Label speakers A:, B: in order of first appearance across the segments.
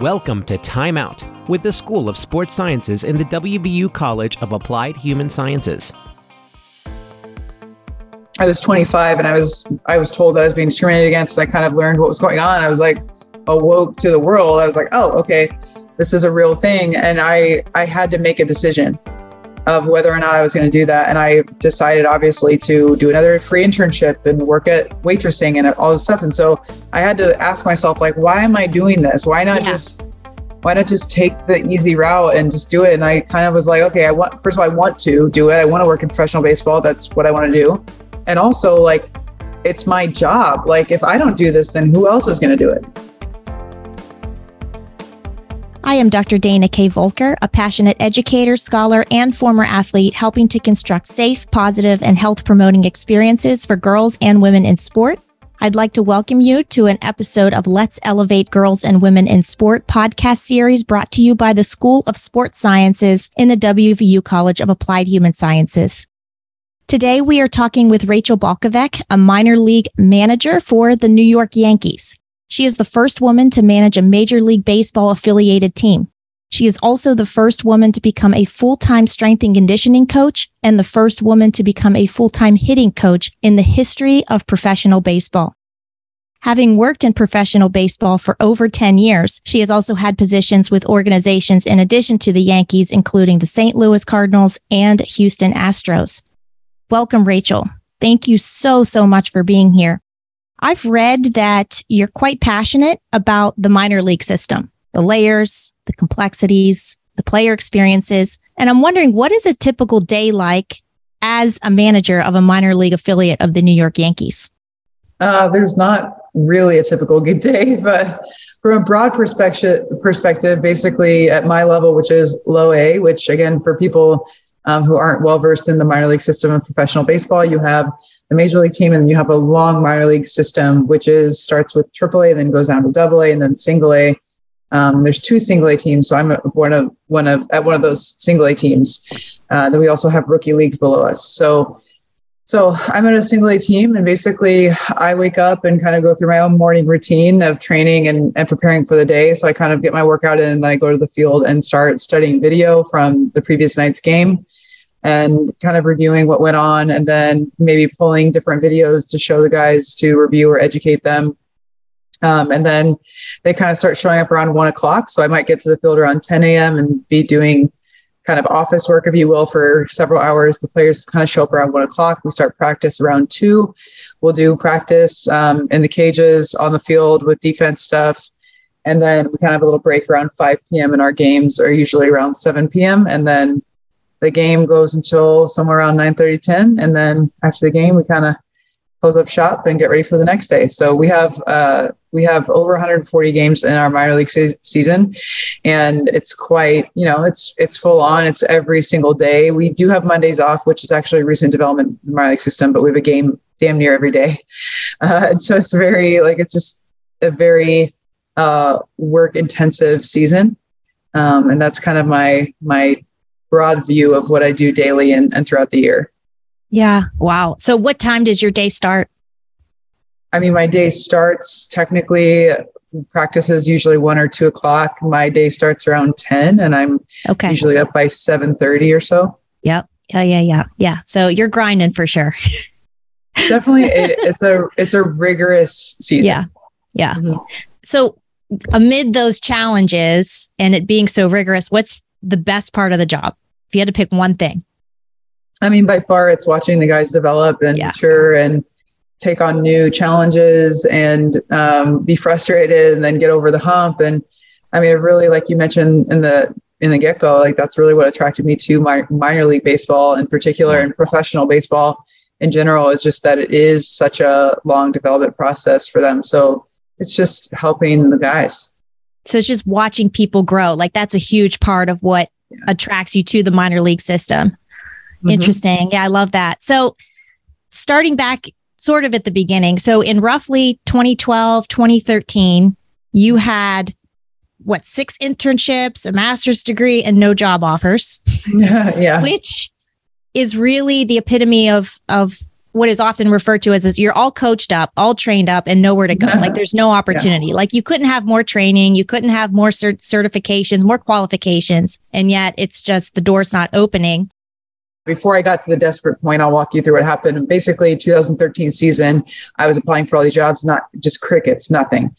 A: Welcome to Time Out with the School of Sports Sciences in the WVU College of Applied Human Sciences.
B: I was 25 and I was I was told that I was being discriminated against. I kind of learned what was going on. I was like awoke to the world. I was like, oh, okay, this is a real thing. And I I had to make a decision of whether or not I was going to do that. And I decided obviously to do another free internship and work at waitressing and all this stuff. And so I had to ask myself, like, why am I doing this? Why not yeah. just why not just take the easy route and just do it? And I kind of was like, okay, I want first of all, I want to do it. I want to work in professional baseball. That's what I want to do. And also like it's my job. Like if I don't do this, then who else is going to do it?
C: I am Dr. Dana K. Voelker, a passionate educator, scholar, and former athlete, helping to construct safe, positive, and health promoting experiences for girls and women in sport. I'd like to welcome you to an episode of Let's Elevate Girls and Women in Sport podcast series brought to you by the School of Sports Sciences in the WVU College of Applied Human Sciences. Today, we are talking with Rachel Balkovec, a minor league manager for the New York Yankees. She is the first woman to manage a Major League Baseball affiliated team. She is also the first woman to become a full time strength and conditioning coach and the first woman to become a full time hitting coach in the history of professional baseball. Having worked in professional baseball for over 10 years, she has also had positions with organizations in addition to the Yankees, including the St. Louis Cardinals and Houston Astros. Welcome, Rachel. Thank you so, so much for being here. I've read that you're quite passionate about the minor league system, the layers, the complexities, the player experiences. And I'm wondering what is a typical day like as a manager of a minor league affiliate of the New York Yankees?
B: Uh, there's not really a typical good day, but from a broad perspective, perspective, basically at my level, which is low A, which again, for people um, who aren't well versed in the minor league system of professional baseball, you have the major league team, and you have a long minor league system, which is starts with AAA, then goes down to Double A, and then Single A. Um, there's two Single A teams, so I'm one of one of at one of those Single A teams. Uh, then we also have rookie leagues below us. So, so I'm at a Single A team, and basically I wake up and kind of go through my own morning routine of training and, and preparing for the day. So I kind of get my workout in, and then I go to the field and start studying video from the previous night's game and kind of reviewing what went on and then maybe pulling different videos to show the guys to review or educate them. Um, and then they kind of start showing up around one o'clock. So I might get to the field around 10 a.m. and be doing kind of office work, if you will, for several hours. The players kind of show up around one o'clock. We start practice around two. We'll do practice um, in the cages on the field with defense stuff. And then we kind of have a little break around 5 p.m. and our games are usually around 7 p.m. And then the game goes until somewhere around 9 30 10 and then after the game we kind of close up shop and get ready for the next day. So we have uh, we have over 140 games in our minor league se- season and it's quite you know it's it's full on. It's every single day. We do have mondays off which is actually a recent development in the minor league system but we have a game damn near every day. Uh, and so it's very like it's just a very uh, work intensive season. Um, and that's kind of my my broad view of what I do daily and, and throughout the year.
C: Yeah. Wow. So what time does your day start?
B: I mean, my day starts technically practices usually one or two o'clock. My day starts around 10 and I'm okay. usually up by 730 or so.
C: Yep. Yeah. Yeah. Yeah. Yeah. So you're grinding for sure.
B: Definitely. It, it's a, it's a rigorous season.
C: Yeah. Yeah. Mm-hmm. So amid those challenges and it being so rigorous, what's the best part of the job? If you had to pick one thing.
B: I mean, by far, it's watching the guys develop and yeah. mature and take on new challenges and um, be frustrated and then get over the hump. And I mean, really, like you mentioned in the in the get go, like that's really what attracted me to my minor league baseball in particular and professional baseball in general is just that it is such a long development process for them. So it's just helping the guys.
C: So it's just watching people grow. Like that's a huge part of what yeah. attracts you to the minor league system. Mm-hmm. Interesting. Yeah, I love that. So starting back sort of at the beginning. So in roughly 2012, 2013, you had what, six internships, a master's degree, and no job offers.
B: yeah.
C: Which is really the epitome of of what is often referred to as is you're all coached up, all trained up, and nowhere to go. like there's no opportunity. Yeah. Like you couldn't have more training, you couldn't have more cert- certifications, more qualifications, and yet it's just the door's not opening.
B: Before I got to the desperate point, I'll walk you through what happened. Basically, 2013 season, I was applying for all these jobs, not just crickets, nothing.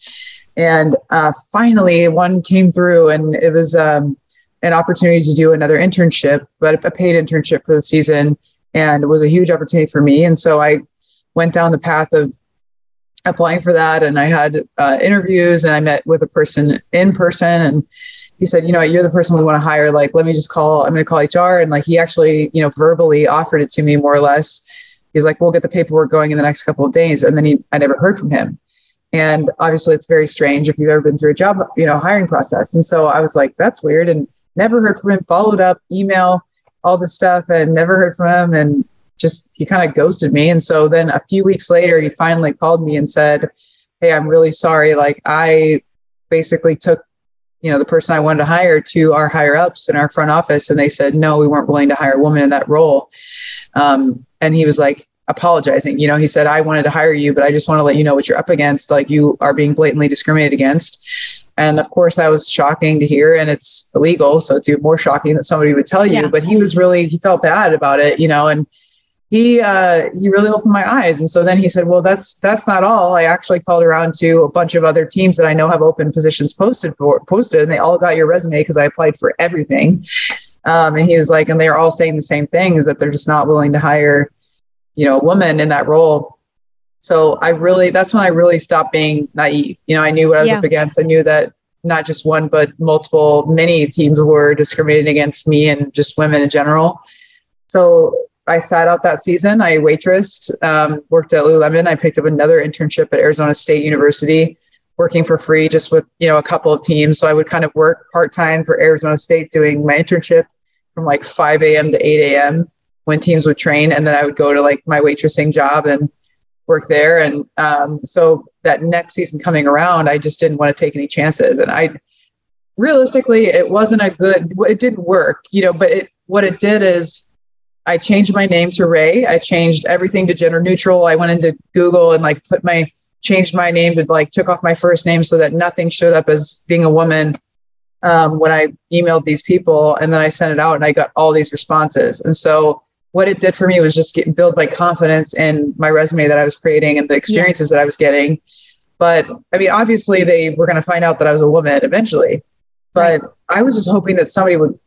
B: And uh, finally, one came through, and it was um, an opportunity to do another internship, but a paid internship for the season and it was a huge opportunity for me. And so I went down the path of applying for that, and I had uh, interviews, and I met with a person in person, and he said, you know, you're the person we want to hire. Like, let me just call. I'm going to call HR, and like he actually, you know, verbally offered it to me more or less. He's like, we'll get the paperwork going in the next couple of days, and then he, I never heard from him. And obviously, it's very strange if you've ever been through a job, you know, hiring process. And so I was like, that's weird, and never heard from him. Followed up, email all this stuff. And never heard from him and just he kind of ghosted me. And so then a few weeks later he finally called me and said hey i'm really sorry. Like i basically took you know the person i wanted to hire to our higher ups in our front office and they said no we weren't willing to hire a woman in that role. Um, and he was like apologizing. You know he said i wanted to hire you but i just want to let you know what you're up against. Like you are being blatantly discriminated against and of course, that was shocking to hear, and it's illegal. So it's even more shocking that somebody would tell you. Yeah. But he was really, he felt bad about it, you know, and he uh, he really opened my eyes. And so then he said, "Well, that's that's not all. I actually called around to a bunch of other teams that I know have open positions posted for posted, and they all got your resume because I applied for everything." Um, and he was like, and they're all saying the same thing: is that they're just not willing to hire, you know, a woman in that role. So I really, that's when I really stopped being naive. You know, I knew what I was yeah. up against. I knew that not just one, but multiple, many teams were discriminating against me and just women in general. So I sat out that season. I waitressed, um, worked at Lululemon. I picked up another internship at Arizona State University, working for free, just with you know a couple of teams. So I would kind of work part time for Arizona State, doing my internship from like 5 a.m. to 8 a.m. when teams would train, and then I would go to like my waitressing job and work there. And um, so that next season coming around, I just didn't want to take any chances. And I realistically, it wasn't a good, it didn't work, you know, but it, what it did is I changed my name to Ray. I changed everything to gender neutral. I went into Google and like put my, changed my name to like took off my first name so that nothing showed up as being a woman um, when I emailed these people. And then I sent it out and I got all these responses. And so what it did for me was just get, build my confidence in my resume that I was creating and the experiences yeah. that I was getting. But I mean, obviously, they were going to find out that I was a woman eventually. But right. I was just hoping that somebody would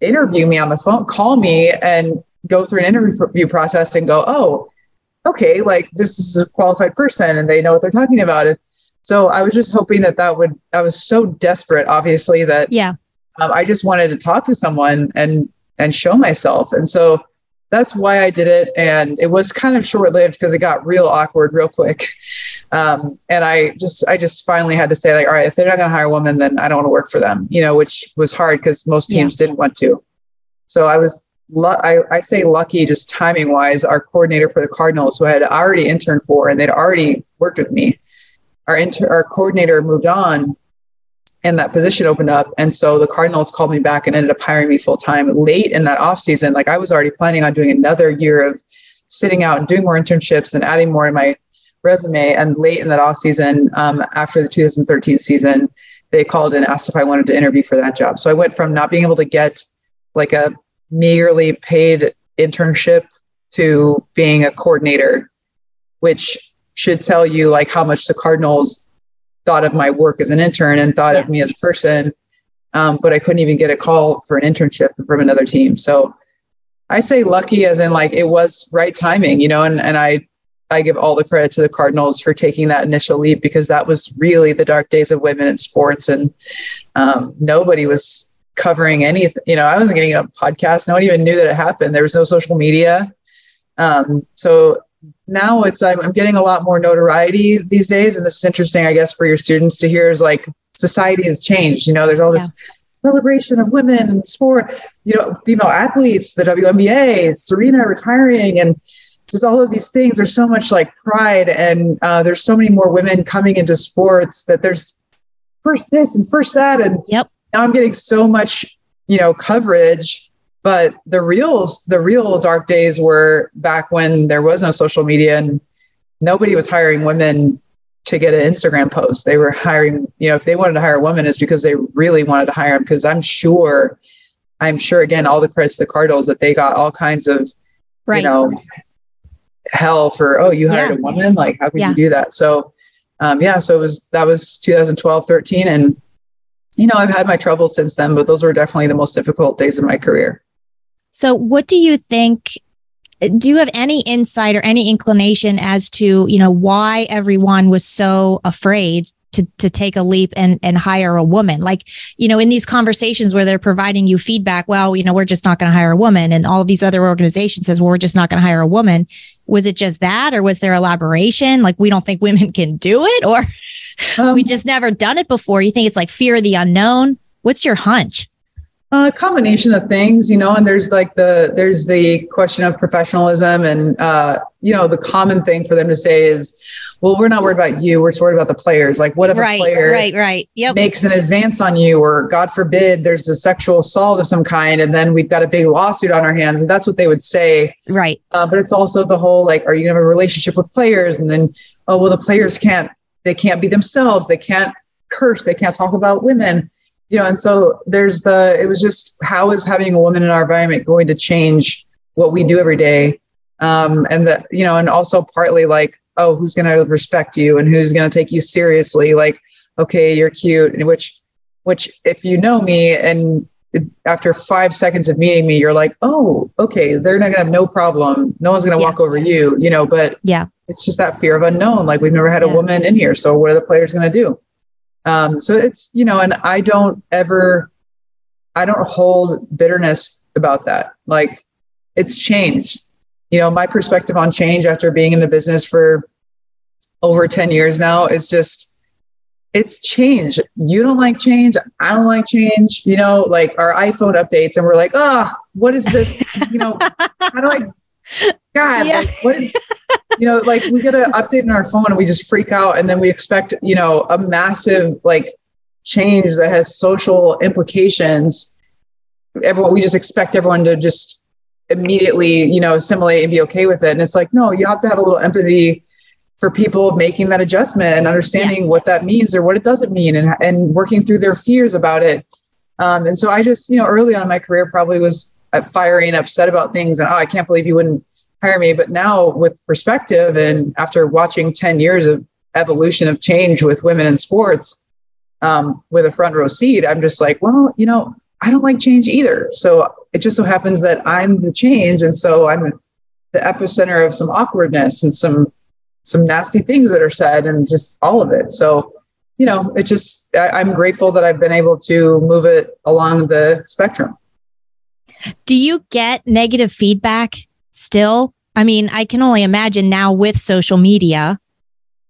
B: interview me on the phone, call me, and go through an interview process and go, oh, okay, like this is a qualified person and they know what they're talking about. And so I was just hoping that that would, I was so desperate, obviously, that
C: yeah,
B: um, I just wanted to talk to someone and and show myself. And so that's why I did it. And it was kind of short lived because it got real awkward real quick. Um, and I just, I just finally had to say like, all right, if they're not going to hire a woman, then I don't want to work for them, you know, which was hard because most teams yeah. didn't want to. So I was, I, I say lucky just timing wise, our coordinator for the Cardinals who I had already interned for, and they'd already worked with me. Our inter, our coordinator moved on and that position opened up. And so the Cardinals called me back and ended up hiring me full time late in that off season. Like I was already planning on doing another year of sitting out and doing more internships and adding more in my resume. And late in that off season, um, after the 2013 season, they called and asked if I wanted to interview for that job. So I went from not being able to get like a meagerly paid internship to being a coordinator, which should tell you like how much the Cardinals thought of my work as an intern and thought yes. of me as a person. Um, but I couldn't even get a call for an internship from another team. So I say lucky as in like it was right timing, you know, and, and I I give all the credit to the Cardinals for taking that initial leap because that was really the dark days of women in sports and um, nobody was covering anything. You know, I wasn't getting a podcast. No one even knew that it happened. There was no social media. Um, so now it's I'm, I'm getting a lot more notoriety these days and this is interesting i guess for your students to hear is like society has changed you know there's all this yeah. celebration of women and sport you know female athletes the WNBA serena retiring and just all of these things there's so much like pride and uh, there's so many more women coming into sports that there's first this and first that and
C: yep
B: now i'm getting so much you know coverage but the real the real dark days were back when there was no social media and nobody was hiring women to get an Instagram post. They were hiring, you know, if they wanted to hire a woman, is because they really wanted to hire them. Because I'm sure, I'm sure again, all the credits to the Cardinals that they got all kinds of, right. you know, hell for oh you hired yeah. a woman like how could yeah. you do that so um, yeah so it was that was 2012 13 and you know i've had my troubles since then but those were definitely the most difficult days of my career
C: so what do you think do you have any insight or any inclination as to you know why everyone was so afraid to to take a leap and and hire a woman? Like you know in these conversations where they're providing you feedback well you know we're just not going to hire a woman and all of these other organizations says well we're just not going to hire a woman. Was it just that or was there elaboration? Like we don't think women can do it or um, we just never done it before. You think it's like fear of the unknown? What's your hunch
B: a combination of things you know and there's like the there's the question of professionalism and uh you know the common thing for them to say is well, we're not worried about you. We're worried about the players. Like, what if right, a player
C: right, right. Yep.
B: makes an advance on you, or God forbid, there's a sexual assault of some kind, and then we've got a big lawsuit on our hands, and that's what they would say.
C: Right.
B: Uh, but it's also the whole like, are you gonna have a relationship with players? And then, oh well, the players can't. They can't be themselves. They can't curse. They can't talk about women. You know, and so there's the. It was just how is having a woman in our environment going to change what we do every day? Um, and that you know, and also partly like oh, who's going to respect you and who's going to take you seriously? Like, okay, you're cute. Which, which, if you know me and after five seconds of meeting me, you're like, oh, okay, they're not going to have no problem. No one's going to yeah. walk over you, you know, but
C: yeah,
B: it's just that fear of unknown. Like we've never had a woman in here. So what are the players going to do? Um, so it's, you know, and I don't ever, I don't hold bitterness about that. Like it's changed you know, my perspective on change after being in the business for over 10 years now is just, it's change. You don't like change. I don't like change. You know, like our iPhone updates, and we're like, oh, what is this? You know, how do I, God, yeah. like, what is, you know, like we get an update in our phone and we just freak out. And then we expect, you know, a massive like change that has social implications. Everyone, we just expect everyone to just immediately, you know, assimilate and be okay with it. And it's like, no, you have to have a little empathy for people making that adjustment and understanding yeah. what that means or what it doesn't mean and, and working through their fears about it. Um, and so I just, you know, early on in my career probably was fiery and upset about things and, oh, I can't believe you wouldn't hire me. But now with perspective and after watching 10 years of evolution of change with women in sports um, with a front row seat, I'm just like, well, you know, I don't like change either. So it just so happens that I'm the change. And so I'm the epicenter of some awkwardness and some some nasty things that are said and just all of it. So, you know, it just I, I'm grateful that I've been able to move it along the spectrum.
C: Do you get negative feedback still? I mean, I can only imagine now with social media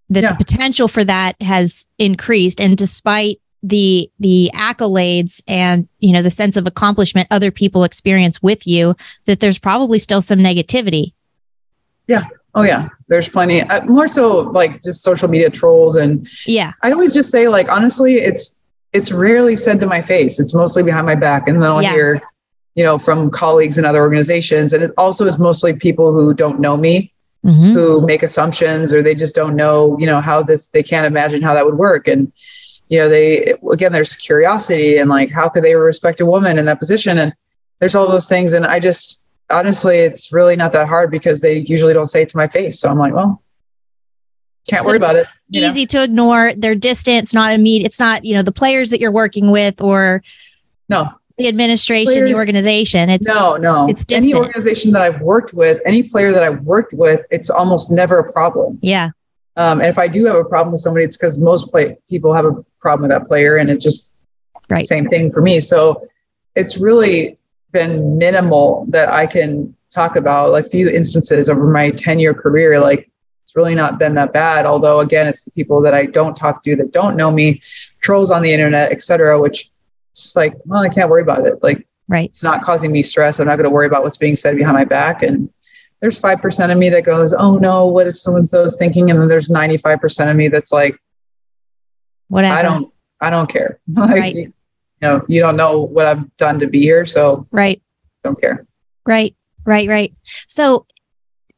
C: that yeah. the potential for that has increased. And despite the the accolades and you know the sense of accomplishment other people experience with you that there's probably still some negativity
B: yeah oh yeah there's plenty uh, more so like just social media trolls and
C: yeah
B: i always just say like honestly it's it's rarely said to my face it's mostly behind my back and then i'll yeah. hear you know from colleagues in other organizations. And it also is mostly people who don't know me mm-hmm. who make assumptions or they just don't know you know how this they can't imagine how that would work. And you know they again there's curiosity and like how could they respect a woman in that position? And there's all those things. And i just honestly it's really not that hard because they usually don't say it to my face. So i'm like well can't so worry about it.
C: Easy know? to ignore their distance not immediate it's not you know the players that you're working with or
B: no
C: the administration players, the organization it's
B: no no
C: it's distant.
B: any organization that i've worked with any player that i've worked with it's almost never a problem
C: yeah
B: um, and if I do have a problem with somebody, it's because most play- people have a problem with that player, and it's just right. same thing for me. So it's really been minimal that I can talk about. Like few instances over my ten year career, like it's really not been that bad. Although again, it's the people that I don't talk to that don't know me, trolls on the internet, etc. Which it's like, well, I can't worry about it. Like,
C: right,
B: it's not causing me stress. I'm not going to worry about what's being said behind my back, and there's 5% of me that goes, oh no, what if so and so is thinking? And then there's 95% of me that's like,
C: whatever.
B: I don't, I don't care. like,
C: right.
B: You know, you don't know what I've done to be here. So
C: right.
B: don't care.
C: Right, right, right. So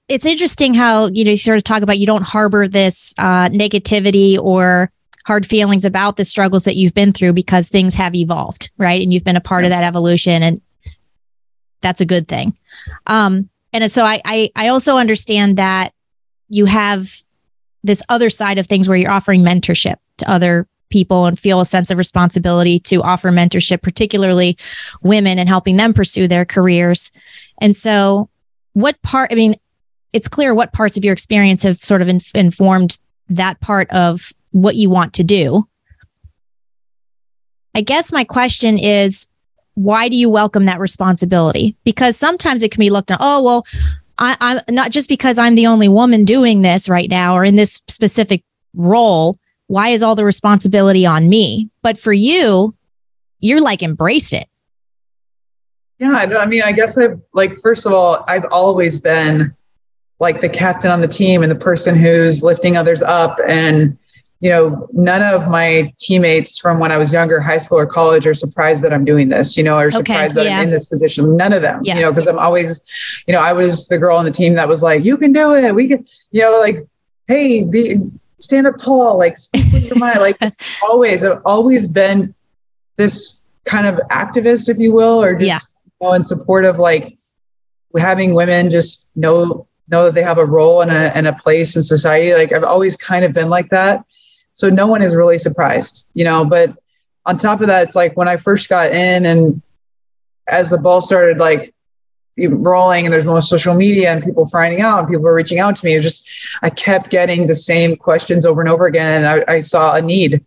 C: it's interesting how you know you sort of talk about you don't harbor this uh, negativity or hard feelings about the struggles that you've been through because things have evolved, right? And you've been a part of that evolution, and that's a good thing. Um, and so I, I, I also understand that you have this other side of things where you're offering mentorship to other people and feel a sense of responsibility to offer mentorship, particularly women and helping them pursue their careers. And so, what part, I mean, it's clear what parts of your experience have sort of inf- informed that part of what you want to do. I guess my question is why do you welcome that responsibility? Because sometimes it can be looked at, oh, well, I, I'm not just because I'm the only woman doing this right now or in this specific role. Why is all the responsibility on me? But for you, you're like embraced it.
B: Yeah, I mean, I guess I've like, first of all, I've always been like the captain on the team and the person who's lifting others up. And, you know, none of my teammates from when I was younger, high school or college, are surprised that I'm doing this, you know, or surprised okay, that yeah. I'm in this position. None of them, yeah. you know, because I'm always, you know, I was the girl on the team that was like, you can do it. We can, you know, like, hey, be, stand up tall, like speak with your mind. Like always, I've always been this kind of activist, if you will, or just, yeah. you know, in support of like having women just know know that they have a role and a, and a place in society. Like I've always kind of been like that. So no one is really surprised, you know, but on top of that, it's like when I first got in and as the ball started like rolling and there's more social media and people finding out and people were reaching out to me, it was just, I kept getting the same questions over and over again. And I, I saw a need,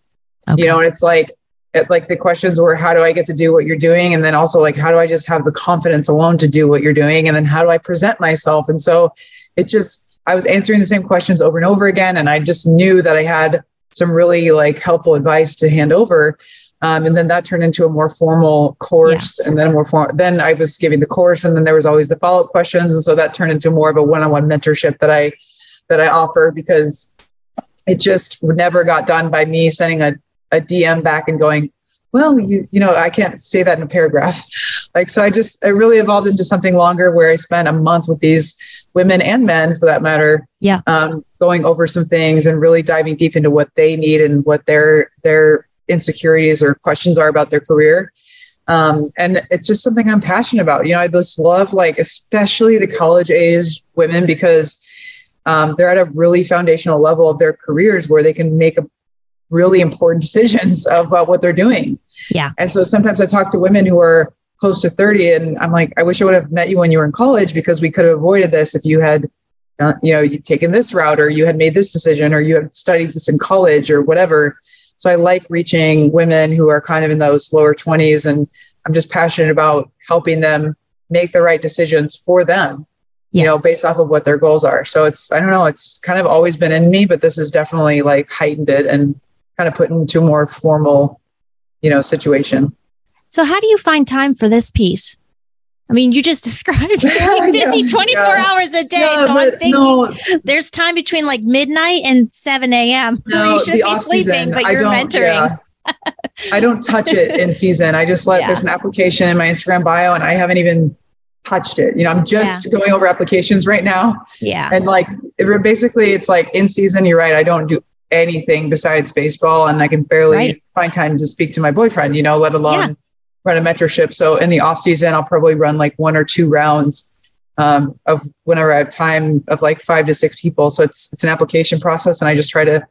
B: okay. you know, and it's like, it, like the questions were how do i get to do what you're doing and then also like how do i just have the confidence alone to do what you're doing and then how do i present myself and so it just i was answering the same questions over and over again and i just knew that i had some really like helpful advice to hand over um, and then that turned into a more formal course yeah. and then more formal then i was giving the course and then there was always the follow-up questions and so that turned into more of a one-on-one mentorship that i that i offer because it just never got done by me sending a a DM back and going, well, you you know, I can't say that in a paragraph. Like so I just I really evolved into something longer where I spent a month with these women and men for that matter.
C: Yeah.
B: Um, going over some things and really diving deep into what they need and what their their insecurities or questions are about their career. Um, and it's just something I'm passionate about. You know, I just love like especially the college age women because um, they're at a really foundational level of their careers where they can make a really important decisions about what they're doing.
C: Yeah.
B: And so sometimes I talk to women who are close to 30 and I'm like, I wish I would have met you when you were in college because we could have avoided this if you had, uh, you know, you taken this route or you had made this decision or you had studied this in college or whatever. So I like reaching women who are kind of in those lower 20s and I'm just passionate about helping them make the right decisions for them you know, based off of what their goals are. So it's, I don't know, it's kind of always been in me, but this has definitely like heightened it and kind of put into a more formal, you know, situation.
C: So how do you find time for this piece? I mean, you just described being busy yeah, 24 yeah. hours a day. Yeah, so I'm thinking no, there's time between like midnight and 7 a.m. No, you should be sleeping, but you're mentoring.
B: I don't touch it in season. I just let there's an application in my Instagram bio and I haven't even touched it. You know, I'm just going over applications right now.
C: Yeah.
B: And like it, basically it's like in season, you're right. I don't do anything besides baseball and I can barely right. find time to speak to my boyfriend, you know, let alone yeah. Run a mentorship. So in the off season, I'll probably run like one or two rounds um, of whenever I have time of like five to six people. So it's, it's an application process. And I just try to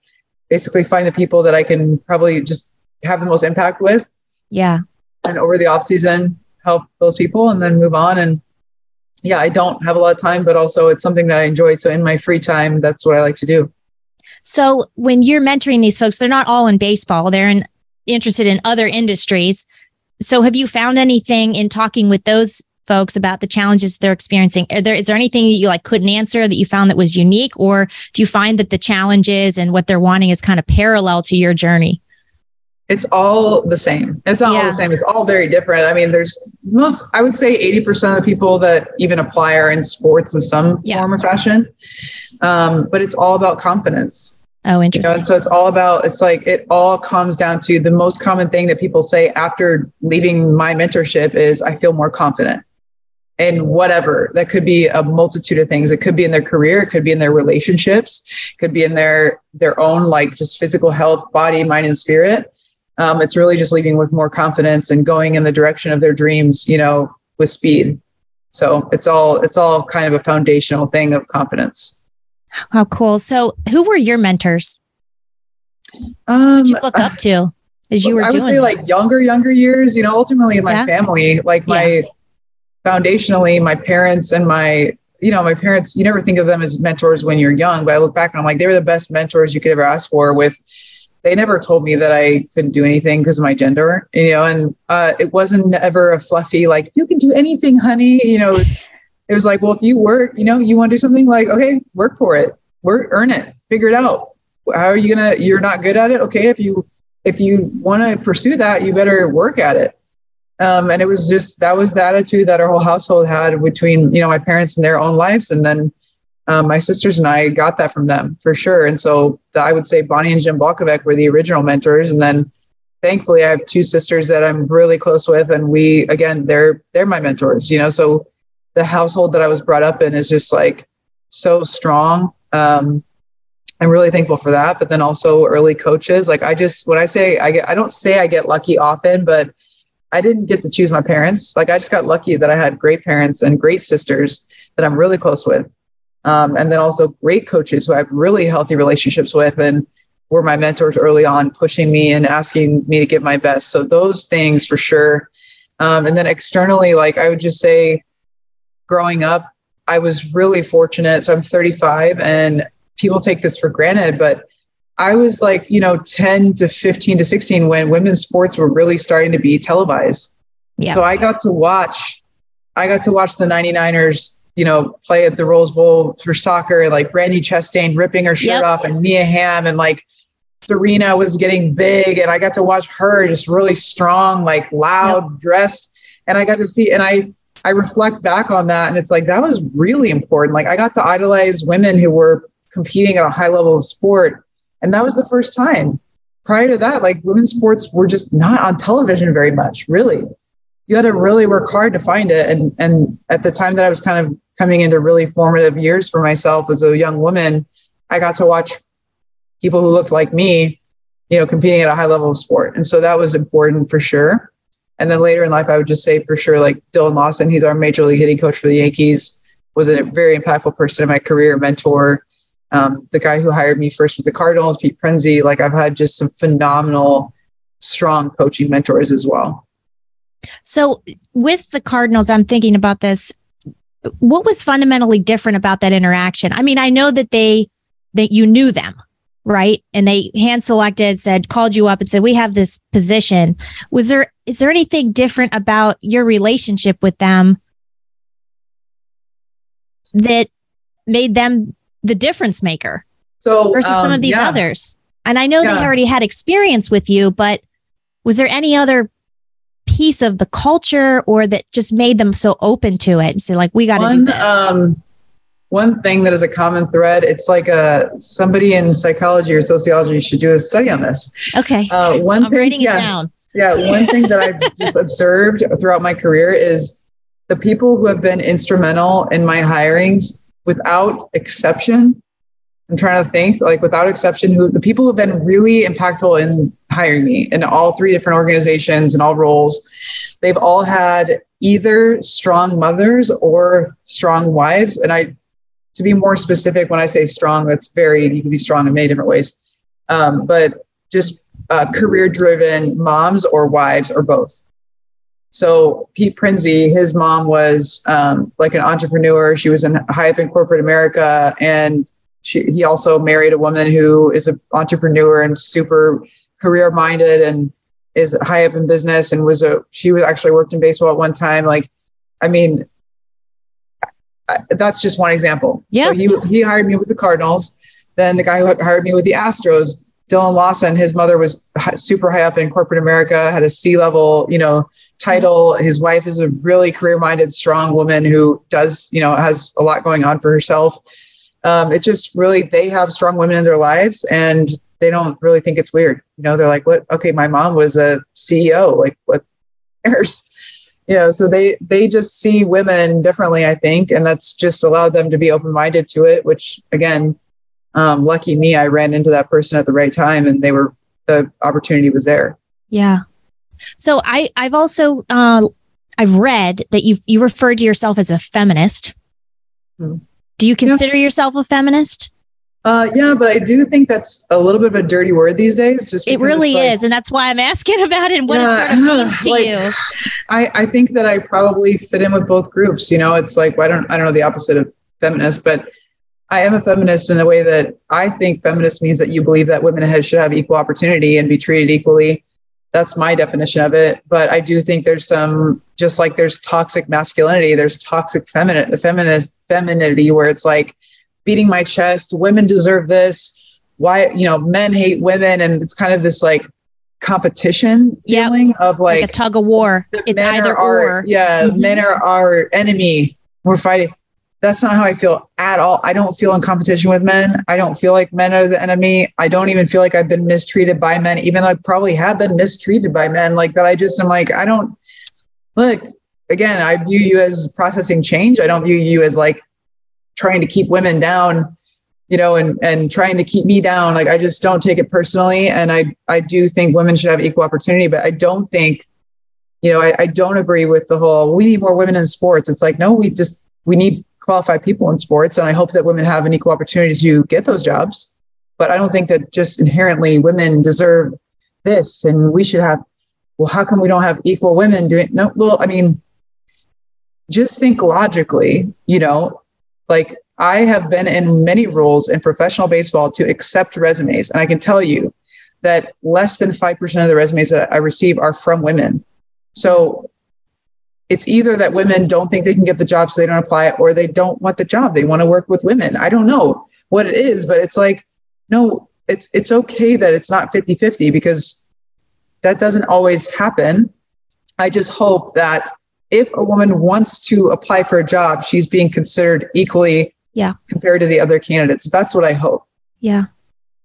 B: basically find the people that I can probably just have the most impact with.
C: Yeah.
B: And over the off season, help those people and then move on. And yeah, I don't have a lot of time, but also it's something that I enjoy. So in my free time, that's what I like to do.
C: So when you're mentoring these folks, they're not all in baseball, they're in, interested in other industries. So have you found anything in talking with those folks about the challenges they're experiencing? Are there, is there anything that you like couldn't answer that you found that was unique? Or do you find that the challenges and what they're wanting is kind of parallel to your journey?
B: It's all the same. It's all yeah. the same. It's all very different. I mean, there's most, I would say 80% of the people that even apply are in sports in some yeah. form or fashion. Um, but it's all about confidence.
C: Oh, interesting. You know,
B: and so it's all about, it's like, it all comes down to the most common thing that people say after leaving my mentorship is, I feel more confident. in whatever. That could be a multitude of things. It could be in their career. It could be in their relationships. Could be in their their own like just physical health body mind and spirit. Um, it's really just leaving with more confidence and going in the direction of their dreams you know with speed. So it's all it's all kind of a foundational thing of confidence
C: how cool so who were your mentors
B: um
C: you look up to as you were
B: i would say
C: this?
B: like younger younger years you know ultimately my yeah. family like my yeah foundationally, my parents and my, you know, my parents, you never think of them as mentors when you're young, but I look back and I'm like, they were the best mentors you could ever ask for with, they never told me that I couldn't do anything because of my gender, you know, and uh, it wasn't ever a fluffy, like, you can do anything, honey. You know, it was, it was like, well, if you work, you know, you want to do something like, okay, work for it, work, earn it, figure it out. How are you to, you're not good at it. Okay. If you, if you want to pursue that, you better work at it. Um, and it was just that was the attitude that our whole household had between you know my parents and their own lives, and then um, my sisters and I got that from them for sure. And so I would say Bonnie and Jim Balkovec were the original mentors, and then thankfully I have two sisters that I'm really close with, and we again they're they're my mentors. You know, so the household that I was brought up in is just like so strong. Um, I'm really thankful for that. But then also early coaches, like I just when I say I get I don't say I get lucky often, but I didn't get to choose my parents. Like I just got lucky that I had great parents and great sisters that I'm really close with. Um, and then also great coaches who I have really healthy relationships with and were my mentors early on, pushing me and asking me to give my best. So those things for sure. Um, and then externally, like I would just say, growing up, I was really fortunate. So I'm 35 and people take this for granted, but I was like, you know, 10 to 15 to 16 when women's sports were really starting to be televised. Yeah. So I got to watch, I got to watch the 99ers, you know, play at the Rose Bowl for soccer, like Brandi Chastain ripping her shirt yep. off and Mia Hamm and like Serena was getting big. And I got to watch her just really strong, like loud, yep. dressed. And I got to see, and I, I reflect back on that and it's like that was really important. Like I got to idolize women who were competing at a high level of sport and that was the first time. Prior to that, like women's sports were just not on television very much, really. You had to really work hard to find it. And and at the time that I was kind of coming into really formative years for myself as a young woman, I got to watch people who looked like me, you know, competing at a high level of sport. And so that was important for sure. And then later in life, I would just say for sure, like Dillon Lawson, he's our major league hitting coach for the Yankees, was a very impactful person in my career, mentor, um, the guy who hired me first with the Cardinals, Pete Prinzi, like I've had just some phenomenal, strong coaching mentors as well.
C: So with the Cardinals, I'm thinking about this. What was fundamentally different about that interaction? I mean, I know that they that you knew them, right? And they hand selected, said, called you up and said, We have this position. Was there is there anything different about your relationship with them that made them the difference maker
B: so
C: versus um, some of these yeah. others. And I know yeah. they already had experience with you, but was there any other piece of the culture or that just made them so open to it and say like we got to do this? Um,
B: one thing that is a common thread, it's like a somebody in psychology or sociology should do a study on this.
C: Okay.
B: Uh, one
C: I'm
B: thing,
C: writing
B: yeah,
C: it down.
B: yeah, one thing that I've just observed throughout my career is the people who have been instrumental in my hirings without exception, I'm trying to think like without exception, who the people who have been really impactful in hiring me in all three different organizations and all roles, they've all had either strong mothers or strong wives. And I, to be more specific, when I say strong, that's very, you can be strong in many different ways. Um, but just uh, career driven moms or wives or both. So Pete Prinzi, his mom was um, like an entrepreneur. She was in high up in corporate America, and she, he also married a woman who is an entrepreneur and super career minded and is high up in business. And was a she was actually worked in baseball at one time. Like, I mean, that's just one example.
C: Yeah.
B: So he he hired me with the Cardinals. Then the guy who hired me with the Astros, Dillon Lawson, his mother was super high up in corporate America, had a C level, you know, title. His wife is a really career minded, strong woman who does, you know, has a lot going on for herself. Um, it just really, they have strong women in their lives and they don't really think it's weird. You know, they're like, what? Okay, my mom was a CEO. Like, what cares? You know so they they just see women differently i think and that's just allowed them to be open-minded to it which again um, lucky me i ran into that person at the right time and they were the opportunity was there
C: yeah so i i've also uh, i've read that you you referred to yourself as a feminist hmm. do you consider yeah. yourself a feminist
B: uh, yeah, but I do think that's a little bit of a dirty word these days. Just
C: it really like, is, and that's why I'm asking about it and what yeah, it sort of means to like, you.
B: I I think that I probably fit in with both groups. You know, it's like well, I don't I don't know the opposite of feminist, but I am a feminist in the way that I think feminist means that you believe that women should have equal opportunity and be treated equally. That's my definition of it. But I do think there's some, just like there's toxic masculinity, there's toxic feminine, feminist femininity, where it's like beating my chest. Women deserve this. Why, you know, men hate women. And it's kind of this like competition yep. feeling of like,
C: like, a tug of war. It's either
B: our,
C: or.
B: Yeah. Mm-hmm. Men are our enemy. We're fighting. That's not how I feel at all. I don't feel in competition with men. I don't feel like men are the enemy. I don't even feel like I've been mistreated by men, even though I probably have been mistreated by men. Like that, I just am like, I don't look again. I view you as processing change. I don't view you as like trying to keep women down you know and and trying to keep me down. Like i just don't take it personally and i i do think women should have equal opportunity but i don't think you know I, I don't agree with the whole we need more women in sports. It's like no we just we need qualified people in sports and i hope that women have an equal opportunity to get those jobs. But i don't think that just inherently women deserve this and we should have well how come we don't have equal women doing no well i mean just think logically you know like I have been in many roles in professional baseball to accept resumes. And I can tell you that less than 5% of the resumes that I receive are from women. So it's either that women don't think they can get the job, so they don't apply, or they don't want the job. They want to work with women. I don't know what it is, but it's like, no, it's it's okay that it's not 50-50 because that doesn't always happen. I just hope that if a woman wants to apply for a job, she's being considered equally
C: yeah.
B: compared to the other candidates. That's what I hope.
C: Yeah.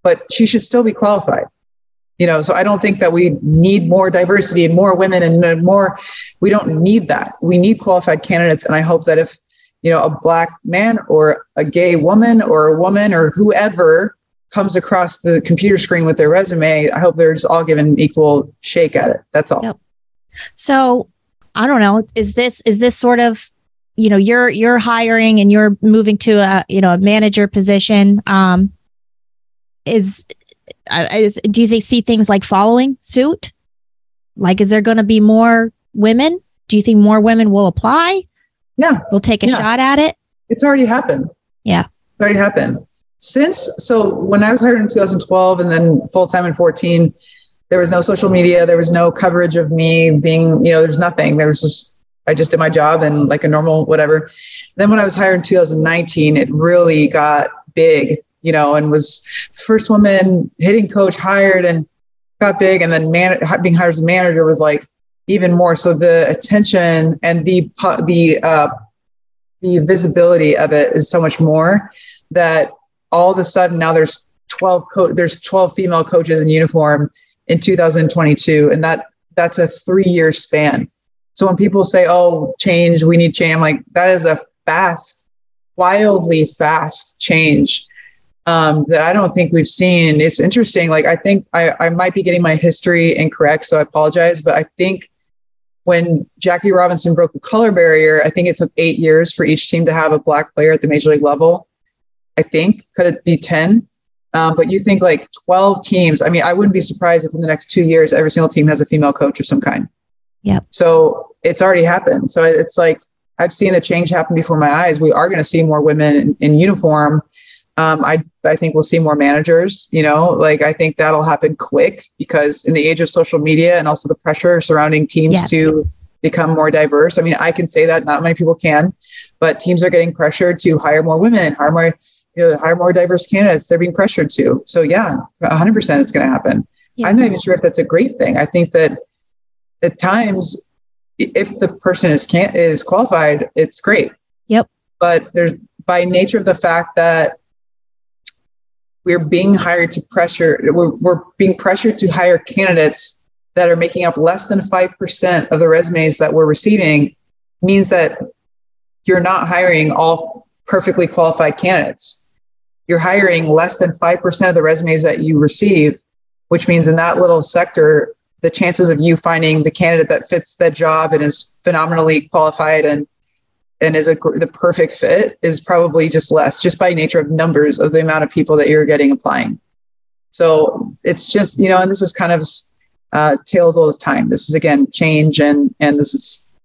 B: But she should still be qualified. You know, so I don't think that we need more diversity and more women and more. We don't need that. We need qualified candidates. And I hope that if, you know, a black man or a gay woman or a woman or whoever comes across the computer screen with their resume, I hope they're just all given an equal shake at it. That's all. Yep.
C: So I don't know, is this is this sort of you know you're you're hiring and you're moving to a you know a manager position um is, is do you think see things like following suit? Like is there going to be more women? Do you think more women will apply?
B: Yeah.
C: We'll take a yeah. shot at it?
B: It's already happened.
C: Yeah.
B: It's already happened. Since so when i was hired in 2012 and then full-time in 14 there was no social media there was no coverage of me being you know there's nothing. There was just i just did my job and like a normal whatever. Then when i was hired in 2019 it really got big you know and was first woman hitting coach hired and got big. And then man, being hired as a manager was like even more. So the attention and the the uh, the visibility of it is so much more that all of a sudden now there's 12 co- there's 12 female coaches in uniform in 2022 and that that's a three year span. So when people say oh change we need change i'm like that is a fast wildly fast change um, that i don't think we've seen. It's interesting like i think I, I might be getting my history incorrect so i apologize but i think when jackie robinson broke the color barrier i think it took eight years for each team to have a black player at the major league level. I think could it be 10 um, but you think like 12 teams. I mean, I wouldn't be surprised if in the next two years, every single team has a female coach of some kind.
C: Yeah.
B: So it's already happened. So it's like I've seen the change happen before my eyes. We are going to see more women in, in uniform. Um, I I think we'll see more managers. You know, like I think that'll happen quick because in the age of social media and also the pressure surrounding teams yes. to become more diverse. I mean, I can say that not many people can, but teams are getting pressured to hire more women, hire more you know, hire more diverse candidates. They're being pressured to. So yeah, 100% it's going to happen. Yeah. I'm not even sure if that's a great thing. I think that at times, if the person is can is qualified, it's great.
C: Yep.
B: But there's by nature of the fact that we're being hired to pressure, we're, we're being pressured to hire candidates that are making up less than 5% of the resumes that we're receiving means that you're not hiring all perfectly qualified candidates. You're hiring less than 5% of the resumes that you receive, which means in that little sector, the chances of you finding the candidate that fits that job and is phenomenally qualified and and is a the perfect fit is probably just less just by nature of numbers of the amount of people that you're getting applying. So it's just you know and this is kind of uh, tales all this time. This is again change and and this is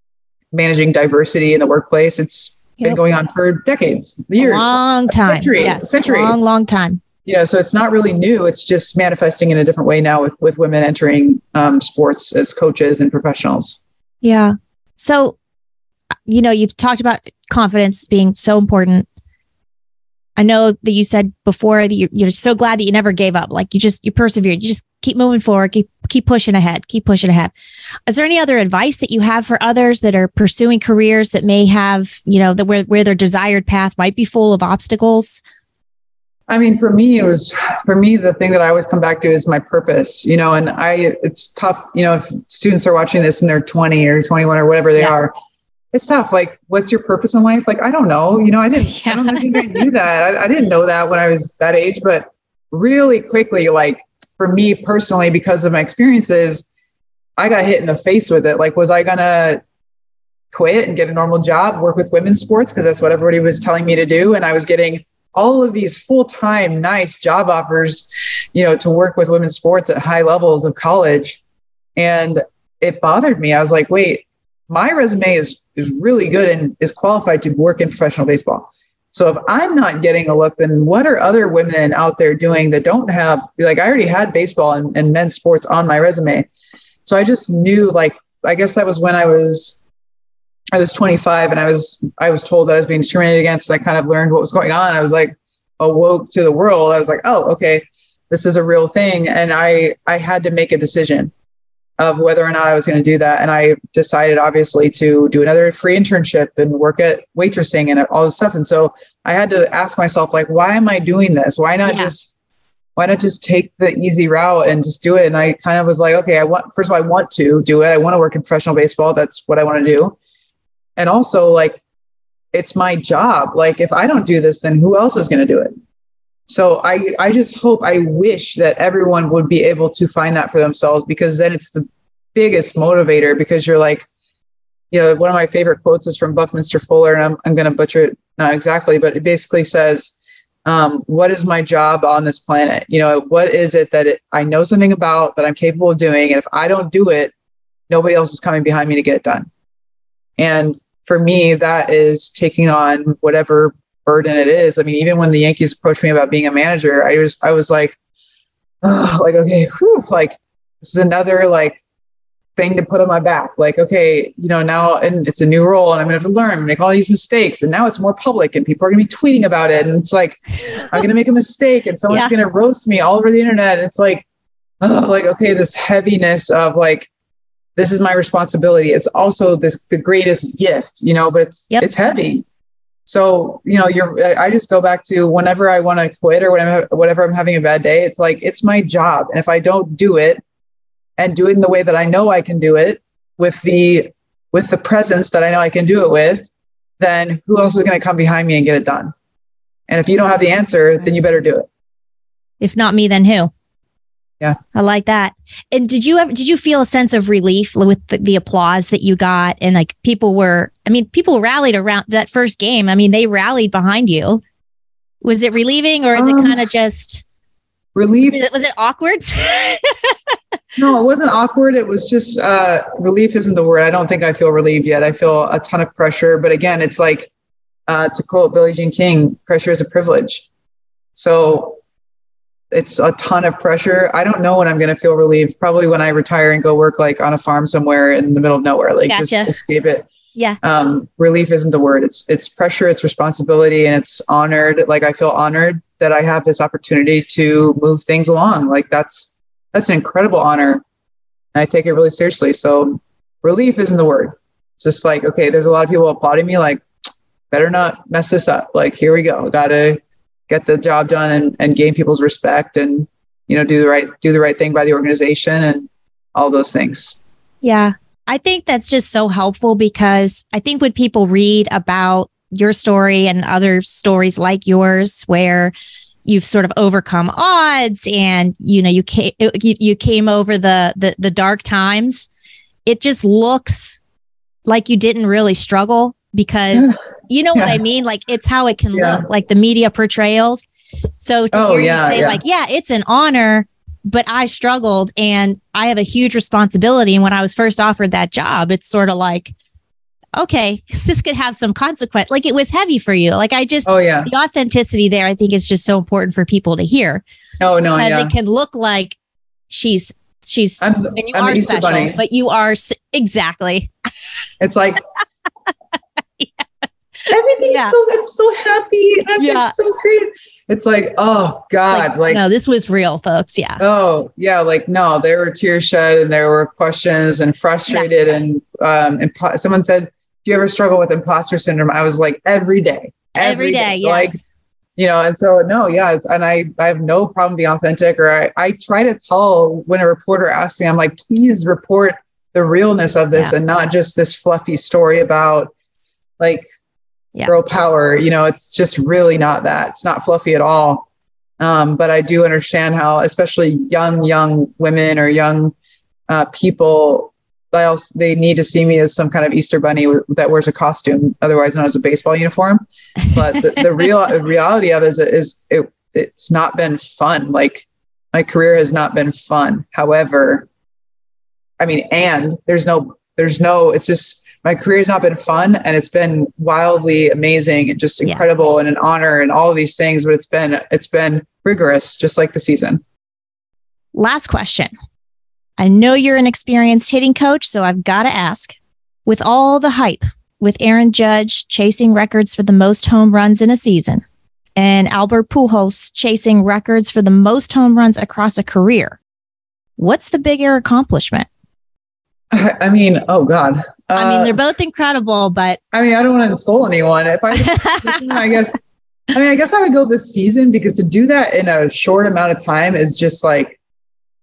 B: managing diversity in the workplace. It's yep. been going on for decades years
C: a long time
B: century,
C: yes
B: century
C: long long time
B: you know so it's not really new it's just manifesting in a different way now with with women entering um, sports as coaches and professionals
C: yeah so you know, you've talked about confidence being so important. I know that you said before that you're, you're so glad that you never gave up. Like you just you persevered. You just keep moving forward. Keep keep pushing ahead. Keep pushing ahead. Is there any other advice that you have for others that are pursuing careers that may have you know that where where their desired path might be full of obstacles?
B: I mean, for me, it was for me the thing that I always come back to is my purpose. You know, and I it's tough. You know, if students are watching this and they're 20 or 21 or whatever they yeah. are it's tough. Like, what's your purpose in life? Like, I don't know. You know, I didn't, yeah. I don't think I knew that. I, I didn't know that when I was that age, but really quickly, like for me personally, because of my experiences, I got hit in the face with it. Like, was I going to quit and get a normal job, work with women's sports? Because that's what everybody was telling me to do. And I was getting all of these full-time nice job offers, you know, to work with women's sports at high levels of college. And it bothered me. I was like, wait, my resume is is really good and is qualified to work in professional baseball. So if I'm not getting a look, then what are other women out there doing that don't have like I already had baseball and, and men's sports on my resume. So I just knew like I guess that was when I was I was 25 and I was I was told that I was being discriminated against. I kind of learned what was going on. I was like awoke to the world. I was like, oh, okay, this is a real thing. And I I had to make a decision of whether or not I was going to do that. And I decided, obviously, to do another free internship and work at waitressing and all this stuff. And so I had to ask myself, like, why am I doing this? Why not yeah. just why not just take the easy route and just do it? And I kind of was like, okay, I want first of all, I want to do it. I want to work in professional baseball. That's what I want to do. And also, like, it's my job. Like, if I don't do this, then who else is going to do it? So I, I just hope, I wish that everyone would be able to find that for themselves because then it's the biggest motivator because you're like, you know, one of my favorite quotes is from Buckminster Fuller, and I'm, I'm going to butcher it not exactly, but it basically says, um, what is my job on this planet? You know, what is it that it, I know something about that I'm capable of doing? And if I don't do it, nobody else is coming behind me to get it done. And for me, that is taking on whatever burden it is. I mean, even when the Yankees approached me about being a manager, I was I was like, oh, like okay, whew, like this is another like thing to put on my back. Like, okay, you know, now and it's a new role and I'm gonna have to learn, make all these mistakes. And now it's more public and people are gonna be tweeting about it. And it's like, I'm gonna make a mistake and someone's yeah. gonna roast me all over the internet. And it's like, oh, like, okay, this heaviness of like, this is my responsibility. It's also this the greatest gift, you know, but it's yep. it's heavy. So, you know, you're, I just go back to whenever I want to quit or whenever, whatever I'm having a bad day, it's like, it's my job. And if I don't do it and do it in the way that I know I can do it with the, with the presence that I know I can do it with, then who else is going to come behind me and get it done? And if you don't have the answer, then you better do it.
C: If not me, then who?
B: Yeah.
C: I like that. And did you ever did you feel a sense of relief with the, the, applause that you got and like people were I mean people rallied around that first game. I mean they rallied behind you. Was it relieving or is um, it kind of just
B: relief?
C: Was it, was it awkward?
B: no, it wasn't awkward. It was just uh relief isn't the word. I don't think I feel relieved yet. I feel a ton of pressure, but again, it's like uh to quote Billie Jean King, pressure is a privilege. So it's a ton of pressure. I don't know when I'm going to feel relieved. Probably when I retire and go work like on a farm somewhere in the middle of nowhere, like gotcha. just escape it.
C: Yeah.
B: Um, relief isn't the word. It's it's pressure, it's responsibility, and it's honored. Like I feel honored that I have this opportunity to move things along. Like that's that's an incredible honor. And I take it really seriously. So relief isn't the word. Just like, okay, there's a lot of people applauding me, like, better not mess this up. Like, here we go. Gotta get the job done and, and gain people's respect and you know do the right do the right thing by the organization and all those things.
C: Yeah. I think that's just so helpful because I think when people read about your story and other stories like yours where you've sort of overcome odds and you know you came you, came over the, the the dark times it just looks like you didn't really struggle because you know yeah. what I mean? Like it's how it can yeah. look, like the media portrayals. So to oh, hear yeah, you say, like, yeah, it's an honor, but I struggled and I have a huge responsibility. And when I was first offered that job, it's sort of like, okay, this could have some consequence. Like it was heavy for you. Like I just,
B: oh yeah,
C: the authenticity there, I think is just so important for people to hear.
B: Oh no,
C: because
B: yeah.
C: it can look like she's she's I'm, and you I'm are special, bunny. but you are exactly.
B: It's like. everything's yeah. so I'm so happy. I'm yeah. so great. It's like, oh God, like, like
C: no, this was real, folks. Yeah.
B: Oh yeah, like no, there were tears shed and there were questions and frustrated yeah. and um impo- someone said, Do you ever struggle with imposter syndrome? I was like, every day.
C: Every, every day, day. Yes.
B: Like you know and so no yeah It's and i i have no problem being authentic or I, I try to tell when a reporter asks me i'm like please report the realness of this yeah. and not just this fluffy story about like yeah. girl power you know it's just really not that it's not fluffy at all um, but i do understand how especially young young women or young uh, people they also they need to see me as some kind of Easter bunny that wears a costume, otherwise known as a baseball uniform. But the, the real reality of it is, is it, it's not been fun. Like my career has not been fun. However, I mean, and there's no, there's no, it's just my career has not been fun and it's been wildly amazing and just incredible yeah. and an honor and all of these things. But it's been, it's been rigorous, just like the season.
C: Last question. I know you're an experienced hitting coach, so I've got to ask with all the hype, with Aaron Judge chasing records for the most home runs in a season, and Albert Pujols chasing records for the most home runs across a career, what's the bigger accomplishment?
B: I mean, oh God. Uh,
C: I mean, they're both incredible, but
B: I mean, I don't want to insult anyone. If I, I guess, I mean, I guess I would go this season because to do that in a short amount of time is just like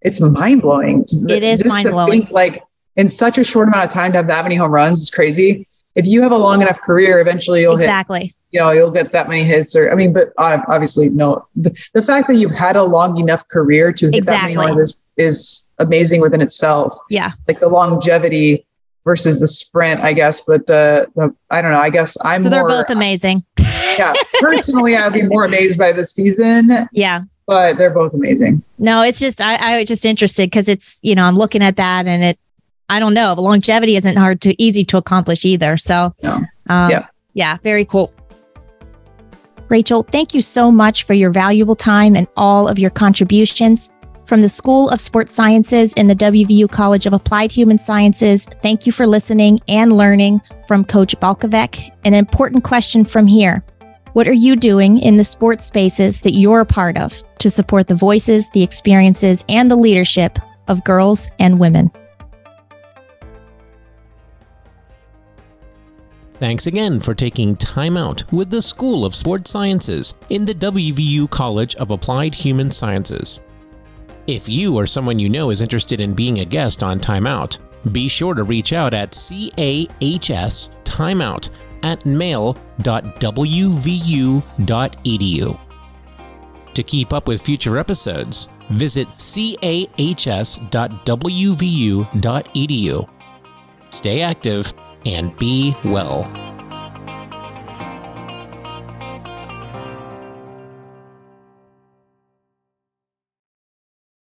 B: it's mind blowing.
C: It is mind blowing.
B: Like in such a short amount of time to have that many home runs is crazy. If you have a long enough career, eventually you'll
C: exactly.
B: Hit, you know, you'll get that many hits. Or I mean, but obviously, no. The, the fact that you've had a long enough career to hit exactly. that many runs is is amazing within itself.
C: Yeah,
B: like the longevity versus the sprint, I guess. But the, the I don't know. I guess I'm.
C: So they're
B: more,
C: both amazing.
B: yeah, personally, I'd be more amazed by the season.
C: Yeah,
B: but they're both amazing.
C: No, it's just I, I was just interested because it's you know I'm looking at that and it I don't know longevity isn't hard to easy to accomplish either. So
B: no. um, yeah,
C: yeah, very cool. Rachel, thank you so much for your valuable time and all of your contributions. From the School of Sports Sciences in the WVU College of Applied Human Sciences, thank you for listening and learning from Coach Balkovec. An important question from here what are you doing in the sports spaces that you're a part of to support the voices, the experiences, and the leadership of girls and women?
A: Thanks again for taking time out with the School of Sports Sciences in the WVU College of Applied Human Sciences. If you or someone you know is interested in being a guest on Time Out, be sure to reach out at CAHS Timeout at mail.wvu.edu. To keep up with future episodes, visit cahs.wvu.edu. Stay active and be well.